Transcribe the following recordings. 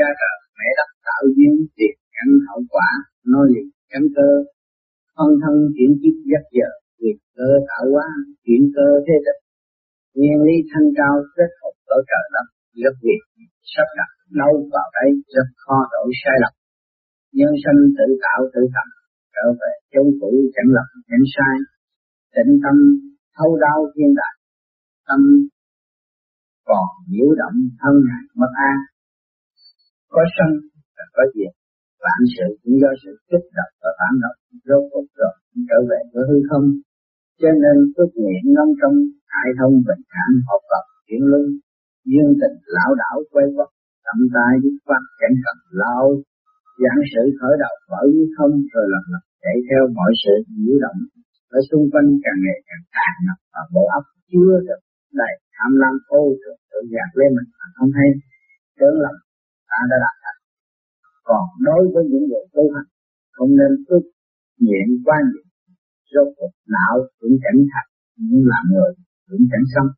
cha trời mẹ đất tạo duyên tiền căn hậu quả, nói liền căn cơ, phân thân chuyển kiếp giấc giờ việc cơ tạo hóa chuyển cơ thế tịch nguyên lý thanh cao kết hợp ở trời đất, rất việc sắp đặt đâu vào đây rất khó đổi sai lầm. Nhân sinh tự tạo tự tập trở về chống cũ chẳng lầm chẳng sai. Tịnh tâm thâu đau thiên đại, tâm còn nhiễu động thân ngài mất an có sân, là có diệt vạn sự cũng do sự kích động và phản động, rốt cuộc rồi trở về với hư không. Cho nên ước nguyện ngâm trong hải thông bình thản học tập chuyển luân, dương tình lão đảo quay quất tâm tai dứt phát chẳng cần lao giảng sự khởi đầu mở với không rồi lần lần chạy theo mọi sự nhiễu động, ở xung quanh càng ngày càng tàn ngập và bộ óc chưa được đầy tham lam, ô tự tự gạt lên mình mà không hay. Tưởng lầm ta đã đạt thành còn đối với những người tu hành, không nên ước nguyện quan niệm rốt cuộc, não cũng cảnh thật nhưng làm người cũng cảnh sống.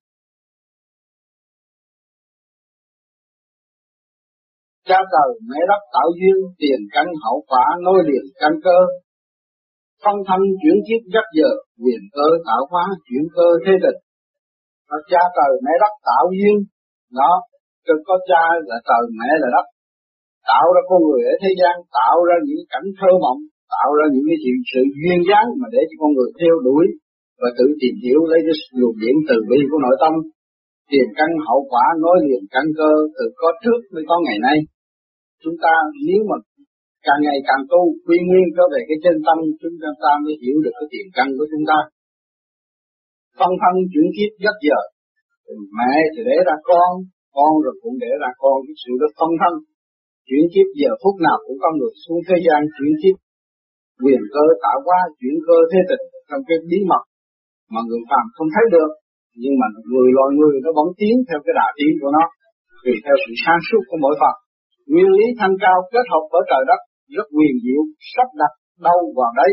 Cha trời mẹ đất tạo duyên, tiền căn hậu quả, nối liền căn cơ. Phân thân chuyển kiếp rất giờ, quyền cơ tạo hóa chuyển cơ thế định. Cha trời mẹ đất tạo duyên, đó chứ có cha là trời, mẹ là đất. Tạo ra con người ở thế gian, tạo ra những cảnh thơ mộng, tạo ra những cái chuyện sự duyên dáng mà để cho con người theo đuổi và tự tìm hiểu, lấy cái luồng điển từ bi của nội tâm. Tiền căn hậu quả nói liền căn cơ từ có trước mới có ngày nay. Chúng ta nếu mà càng ngày càng tu, quy nguyên trở về cái chân tâm, chúng ta mới hiểu được cái tiền căn của chúng ta. Phân thân chuyển kiếp rất giờ. Mẹ thì để ra con con rồi cũng để là con cái sự đó phân thân. Chuyển kiếp giờ phút nào cũng có người xuống thế gian chuyển kiếp. Quyền cơ tạo hóa, chuyển cơ thế tịch trong cái bí mật mà người phàm không thấy được. Nhưng mà người loài người nó vẫn tiến theo cái đà tiến của nó, tùy theo sự sáng suốt của mỗi phật. Nguyên lý thanh cao kết hợp với trời đất, rất quyền diệu, sắp đặt đâu vào đấy,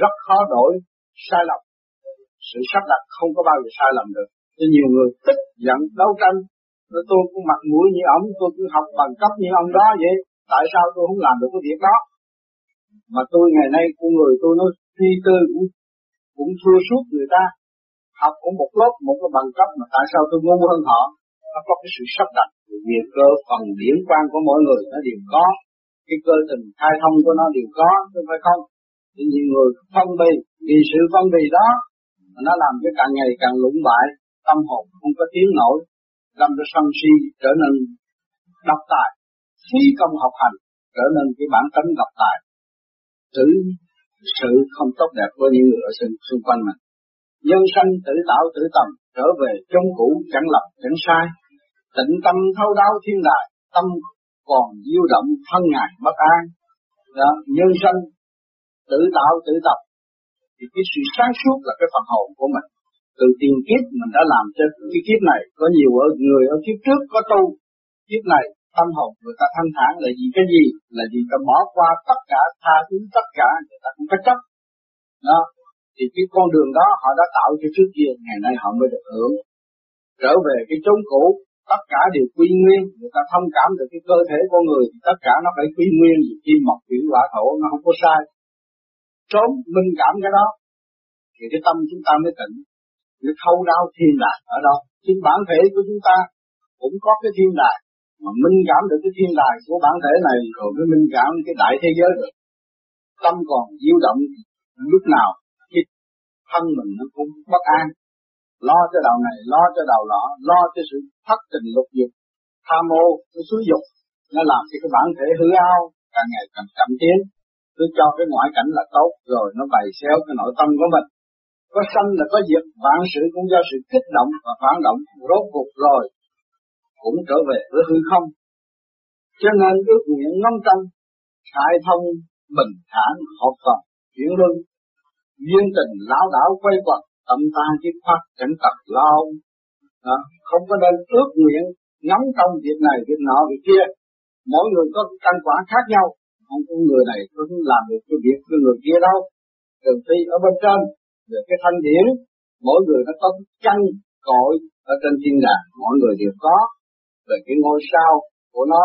rất khó đổi, sai lầm. Sự sắp đặt không có bao giờ sai lầm được. Cho nhiều người tức giận, đấu tranh rồi tôi cũng mặt mũi như ông, tôi cũng học bằng cấp như ông đó vậy. Tại sao tôi không làm được cái việc đó? Mà tôi ngày nay con người tôi nó suy tư cũng cũng thua suốt người ta. Học cũng một lớp, một cái bằng cấp mà tại sao tôi ngu hơn họ? Nó có cái sự sắp đặt việc cơ phần điển quan của mỗi người nó đều có. Cái cơ tình khai thông của nó đều có, chứ phải không? Thì nhiều người phân bì, vì sự phân bì đó nó làm cho càng ngày càng lũng bại, tâm hồn không có tiếng nổi làm cho sân si trở nên độc tài phí công học hành trở nên cái bản tính độc tài. Tự sự không tốt đẹp của những người ở xung, xung quanh mình. Nhân sanh tự tạo tự tầm trở về trong cũ chẳng lập chẳng sai. Tịnh tâm thâu đáo thiên đại tâm còn diêu động thân ngài bất an. Đó, nhân sanh tự tạo tự tập thì cái sự sáng suốt là cái phần hồn của mình từ tiền kiếp mình đã làm cho cái kiếp này, có nhiều ở người ở kiếp trước có tu. Kiếp này tâm hồn người ta thanh thản là gì cái gì? Là gì ta bỏ qua tất cả, tha thứ tất cả, người ta cũng có chấp. Đó. Thì cái con đường đó họ đã tạo cho trước kia, ngày nay họ mới được hưởng. Trở về cái chốn cũ, tất cả đều quy nguyên, người ta thông cảm được cái cơ thể con người, thì tất cả nó phải quy nguyên vì kim mộc thủy hỏa thổ nó không có sai. Trốn, minh cảm cái đó, thì cái tâm chúng ta mới tỉnh cái thâu đáo thiên đại ở đâu chính bản thể của chúng ta cũng có cái thiên đại mà minh cảm được cái thiên đài của bản thể này rồi mới minh cảm cái đại thế giới được. Tâm còn diêu động, lúc nào thì thân mình nó cũng bất an. Lo cho đầu này, lo cho đầu lọ lo cho sự thất tình lục dục, tham ô cái xúi dục. Nó làm cho cái bản thể hư ao càng ngày càng chậm tiến. Cứ cho cái ngoại cảnh là tốt, rồi nó bày xéo cái nội tâm của mình có sanh là có diệt, vạn sự cũng do sự kích động và phản động, rốt cuộc rồi cũng trở về với hư không. Cho nên ước nguyện ngâm tâm, khai thông bình thản hợp phần chuyển luân, duyên tình lão đảo quay quật, tâm ta chỉ phát cảnh tật lao đó. không có nên ước nguyện ngắm trong việc này, việc nọ, việc kia. Mỗi người có căn quả khác nhau. Không có người này có làm được cái việc của người kia đâu. Trừ phi ở bên trên về cái thanh điển, mỗi người nó có căn, cội ở trên thiên đàng, mỗi người đều có. Về cái ngôi sao của nó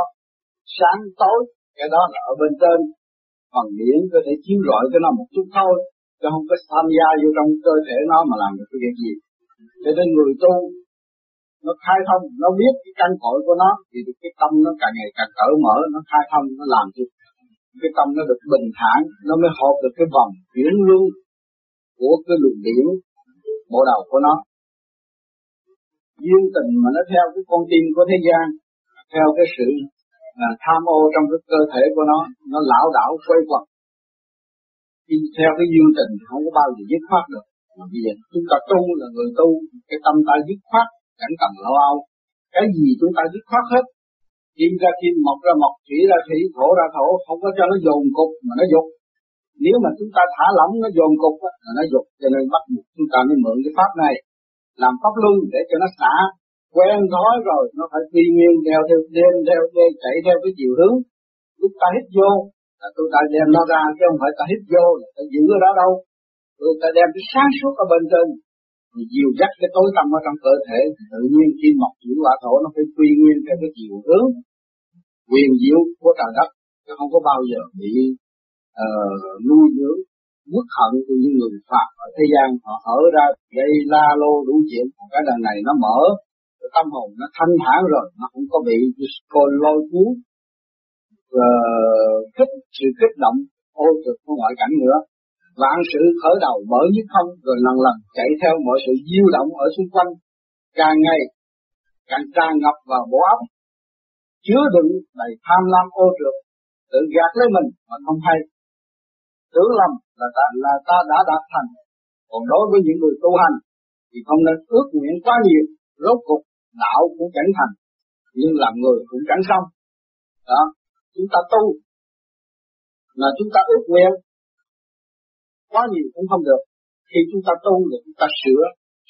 sáng tối, cái đó là ở bên trên. Phần điển có thể chiếu rọi cho nó một chút thôi, chứ không có tham gia vô trong cơ thể nó mà làm được cái việc gì. Cho nên người tu, nó khai thông, nó biết cái căn cội của nó, thì cái tâm nó càng ngày càng cởi mở, nó khai thông, nó làm cho cái tâm nó được bình thản, nó mới hợp được cái vòng chuyển luân của cái luồng điển bộ đầu của nó. Duyên tình mà nó theo cái con tim của thế gian, theo cái sự là tham ô trong cái cơ thể của nó nó lão đảo quay quẩn đi theo cái duyên tình không có bao giờ dứt khoát được. Mà bây giờ chúng ta tu là người tu, cái tâm ta dứt khoát, chẳng cần lo âu. Cái gì chúng ta dứt khoát hết? Kim ra kim mộc ra mộc thủy ra thủy, thổ ra thổ, không có cho nó dồn cục mà nó dục nếu mà chúng ta thả lỏng, nó dồn cục là nó dục, cho nên bắt buộc chúng ta mới mượn cái pháp này, làm pháp luân để cho nó xả. Quen thói rồi, nó phải quy nguyên theo theo đêm theo đêm, chạy theo cái chiều hướng. Lúc ta hít vô, là tôi ta đem nó ra, chứ không phải ta hít vô là ta giữ ở đó đâu. Tôi ta đem cái sáng suốt ở bên trên thì dìu dắt cái tối tâm ở trong cơ thể. Tự nhiên khi mọc chuyển quả thổ, nó phải quy nguyên theo cái chiều hướng. Quyền diệu của trời đất, chứ không có bao giờ bị uh, nuôi dưỡng quốc hận của những người phạm ở thế gian. Họ hở ra gây la lô đủ chuyện. Cái đằng này nó mở cái tâm hồn nó thanh thản rồi nó không có bị cô lôi cuốn. Uh, kích sự kích động ô trực của ngoại cảnh nữa. Vạn sự khởi đầu mở nhất không rồi lần lần chạy theo mọi sự diêu động ở xung quanh. Càng ngày càng tràn ngập vào bộ óc chứa đựng đầy tham lam ô trượt tự gạt lấy mình mà không hay tưởng lầm là ta, là ta đã đạt thành. Còn đối với những người tu hành thì không nên ước nguyện quá nhiều rốt cục đạo cũng chẳng thành nhưng làm người cũng chẳng xong. Đó chúng ta tu là chúng ta ước nguyện quá nhiều cũng không được. Khi chúng ta tu thì chúng ta sửa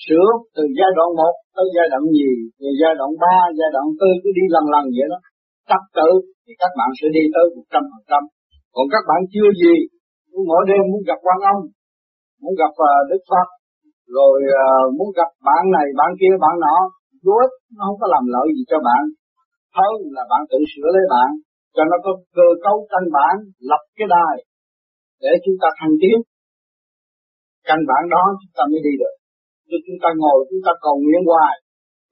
sửa từ giai đoạn 1 tới giai đoạn gì từ giai đoạn 3, giai đoạn 4 cứ đi lần lần vậy đó. Tập tự thì các bạn sẽ đi tới một trăm phần trăm. Còn các bạn chưa gì mỗi đêm muốn gặp quan ông muốn gặp uh, đức phật rồi uh, muốn gặp bạn này bạn kia bạn nọ. Vô ích nó không có làm lợi gì cho bạn hơn là bạn tự sửa lấy bạn cho nó có cơ cấu căn bản lập cái đài để chúng ta thành tiến. Căn bản đó chúng ta mới đi được. Chứ chúng ta ngồi chúng ta cầu nguyện hoài.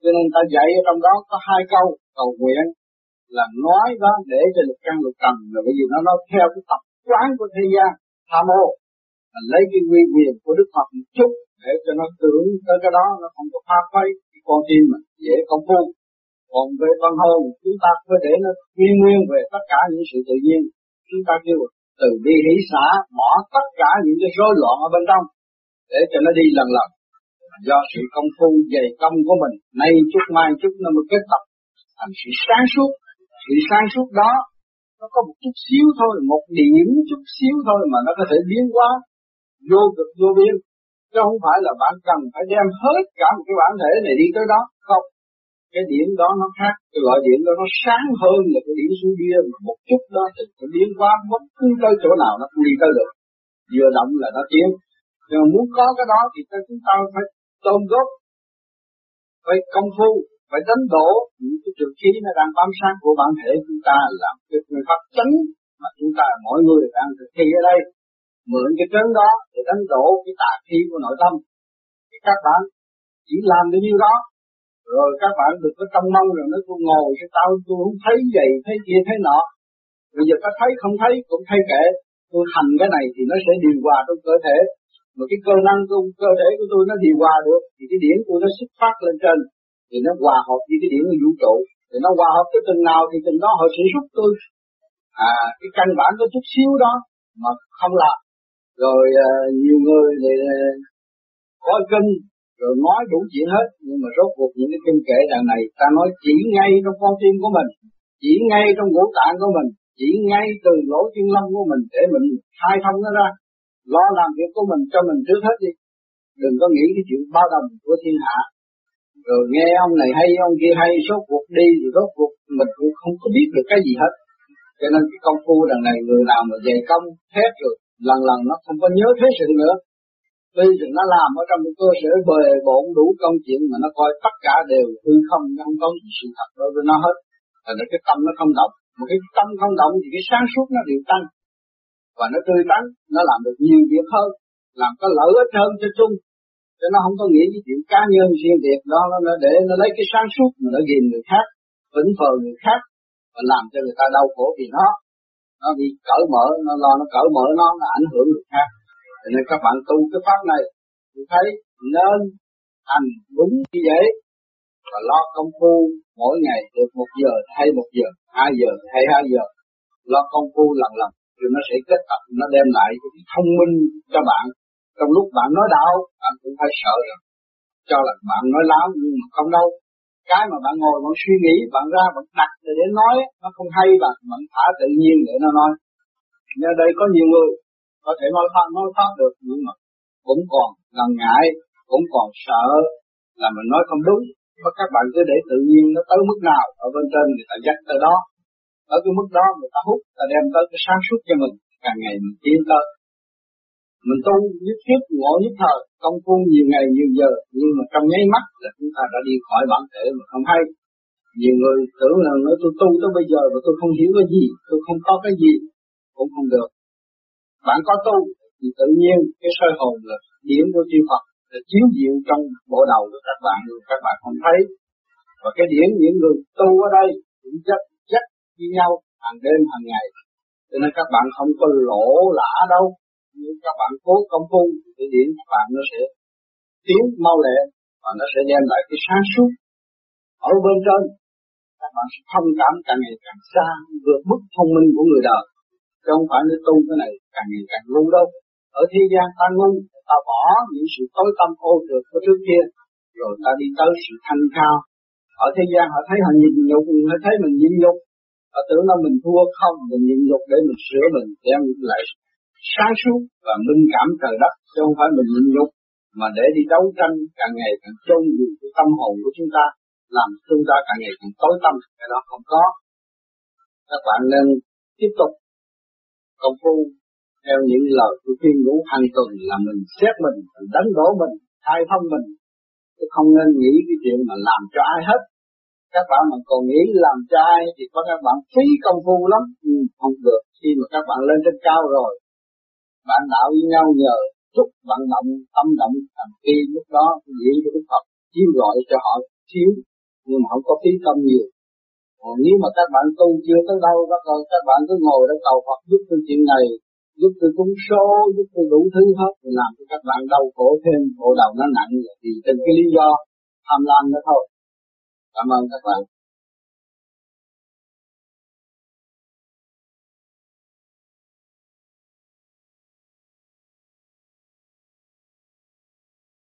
Cho nên ta dạy ở trong đó có hai câu cầu nguyện là nói đó để cho lục căn lục trần là bởi vì nó nói theo cái tập quán của thế gian tham ô là lấy cái nguyên quyền của Đức Phật một chút để cho nó tưởng tới cái đó, nó không có phá phái cái con tim mà dễ công phu. Còn về văn hồn chúng ta phải để nó nguyên nguyên về tất cả những sự tự nhiên. Chúng ta kêu từ bi hỷ xã bỏ tất cả những cái rối loạn ở bên trong để cho nó đi lần lần. Do sự công phu dày công của mình, nay chút mai chút nó mới kết tập thành sự sáng suốt. Sự sáng suốt đó nó có một chút xíu thôi một điểm chút xíu thôi mà nó có thể biến hóa. Vô cực vô biên. Chứ không phải là bạn cần phải đem hết cả một cái bản thể này đi tới đó. Không. Cái điểm đó nó khác. Cái loại điểm đó nó sáng hơn là cái điểm xuống bia mà một chút đó thì nó biến hóa bất cứ tới chỗ nào nó cũng đi tới được. Vừa động là nó tiến. Nhưng muốn có cái đó thì chúng ta phải tôn gốc, phải công phu phải đánh đổ những cái trường khí nó đang bám sát của bản thể chúng ta làm cái người pháp chánh mà chúng ta mỗi người đang thực thi ở đây. Mượn cái trấn đó để đánh đổ cái tà khí của nội tâm. Thì các bạn chỉ làm được như đó. Rồi các bạn được có trong mong rồi nó tôi ngồi cho tao tôi không thấy vậy, thấy kia, thấy nọ. Bây giờ ta thấy không thấy cũng thay kệ. Tôi hành cái này thì nó sẽ điều hòa trong cơ thể. Mà cái cơ năng trong cơ thể của tôi nó điều hòa được, thì cái điển tôi nó xuất phát lên trên thì nó hòa hợp với cái điểm vũ trụ thì nó hòa hợp tới từng nào thì từng đó họ sẽ giúp tôi. À cái căn bản có chút xíu đó mà không làm. Rồi à, nhiều người thì à, có kinh rồi nói đủ chuyện hết nhưng mà rốt cuộc những cái kinh kệ đàn này ta nói chỉ ngay trong con tim của mình chỉ ngay trong ngũ tạng của mình chỉ ngay từ lỗ chân lông của mình để mình khai thông nó ra. Lo làm việc của mình cho mình trước hết đi. Đừng có nghĩ cái chuyện bao đồng của thiên hạ rồi nghe ông này hay, ông kia hay số cuộc đi rồi rốt cuộc mình cũng không có biết được cái gì hết. Cho nên cái công phu đằng này người nào mà dày công hết rồi, lần lần nó không có nhớ thế sự nữa. Tuy rằng nó làm ở trong một cơ sở bề bộn đủ công chuyện mà nó coi tất cả đều hư không, nó không có sự thật đối với nó hết. Thành ra cái tâm nó không động. Một cái tâm không động thì cái sáng suốt nó đều tăng. Và nó tươi tắn, nó làm được nhiều việc hơn, làm có lợi ích hơn cho chung cho nó không có nghĩ với chuyện cá nhân riêng biệt đó, nó để nó lấy cái sáng suốt mà nó ghiền người khác, vĩnh phờ người khác và làm cho người ta đau khổ vì nó. Nó bị cởi mở, nó lo nó cởi mở nó nó ảnh hưởng người khác. Cho nên các bạn tu cái pháp này, tôi thấy nên hành đúng như vậy và lo công phu mỗi ngày, được một giờ hay một giờ, hai giờ hay hai giờ. Lo công phu lần lần rồi nó sẽ kết tập, nó đem lại cái thông minh cho bạn trong lúc bạn nói đạo bạn cũng phải sợ rồi cho là bạn nói láo nhưng mà không đâu. Cái mà bạn ngồi bạn suy nghĩ bạn ra bạn đặt để, để nói nó không hay bạn bạn thả tự nhiên để nó nói. Nhưng đây có nhiều người có thể nói pháp nói pháp được nhưng mà cũng còn ngần ngại cũng còn sợ là mình nói không đúng. Và các bạn cứ để tự nhiên nó tới mức nào ở bên trên người ta dắt tới đó. Ở cái mức đó người ta hút ta đem tới cái sáng suốt cho mình. Càng ngày mình tiến tới mình tu nhất thiết, ngộ nhất thời, công phu nhiều ngày, nhiều giờ. Nhưng mà trong nháy mắt là chúng ta đã đi khỏi bản thể mà không hay. Nhiều người tưởng là, nói tôi tu tới bây giờ mà tôi không hiểu cái gì, tôi không có cái gì, cũng không được. Bạn có tu thì tự nhiên cái soi hồn là điểm của chư Phật là chiếu diệu trong bộ đầu của các bạn nhưng các bạn không thấy. Và cái điểm những người tu ở đây cũng rất rất với nhau hàng đêm, hàng ngày. Cho nên các bạn không có lỗ lã đâu nếu các bạn cố công phu, thì điện các bạn nó sẽ tiến mau lẹ và nó sẽ đem lại cái sáng suốt ở bên trên. Các bạn sẽ thông cảm càng ngày càng xa, vượt mức thông minh của người đời. Chứ không phải nó tu cái này càng ngày càng ngu đâu. Ở thế gian ta ngu, ta bỏ những sự tối tâm ô trượt của trước kia, rồi ta đi tới sự thanh cao. Ở thế gian họ thấy họ nhịn nhục, họ thấy mình nhịn nhục. Họ tưởng là mình thua không, mình nhịn nhục để mình sửa mình, đem lại sáng suốt và minh cảm trời đất chứ không phải mình nhịn nhục mà để đi đấu tranh càng ngày càng chôn vùi cái tâm hồn của chúng ta làm chúng ta càng ngày càng tối tâm cái đó không có các bạn nên tiếp tục công phu theo những lời của khuyên ngũ hàng tuần là mình xét mình, mình đánh đổ mình, khai thông mình, chứ không nên nghĩ cái chuyện mà làm cho ai hết. Các bạn mà còn nghĩ làm cho ai thì có các bạn phí công phu lắm, ừ, không được. Khi mà các bạn lên trên cao rồi, bạn đạo với nhau nhờ chút vận động, tâm động, thành khi lúc đó diễn của Đức Phật chiếu gọi cho họ chiếu, nhưng mà không có phí công nhiều. Còn nếu mà các bạn tu chưa tới đâu, các bạn cứ ngồi để cầu Phật giúp tôi chuyện này, giúp tôi cúng số, giúp tôi đủ thứ hết, làm cho các bạn đau khổ thêm, bộ đầu nó nặng vì từng cái lý do tham lam đó thôi. Cảm ơn các bạn.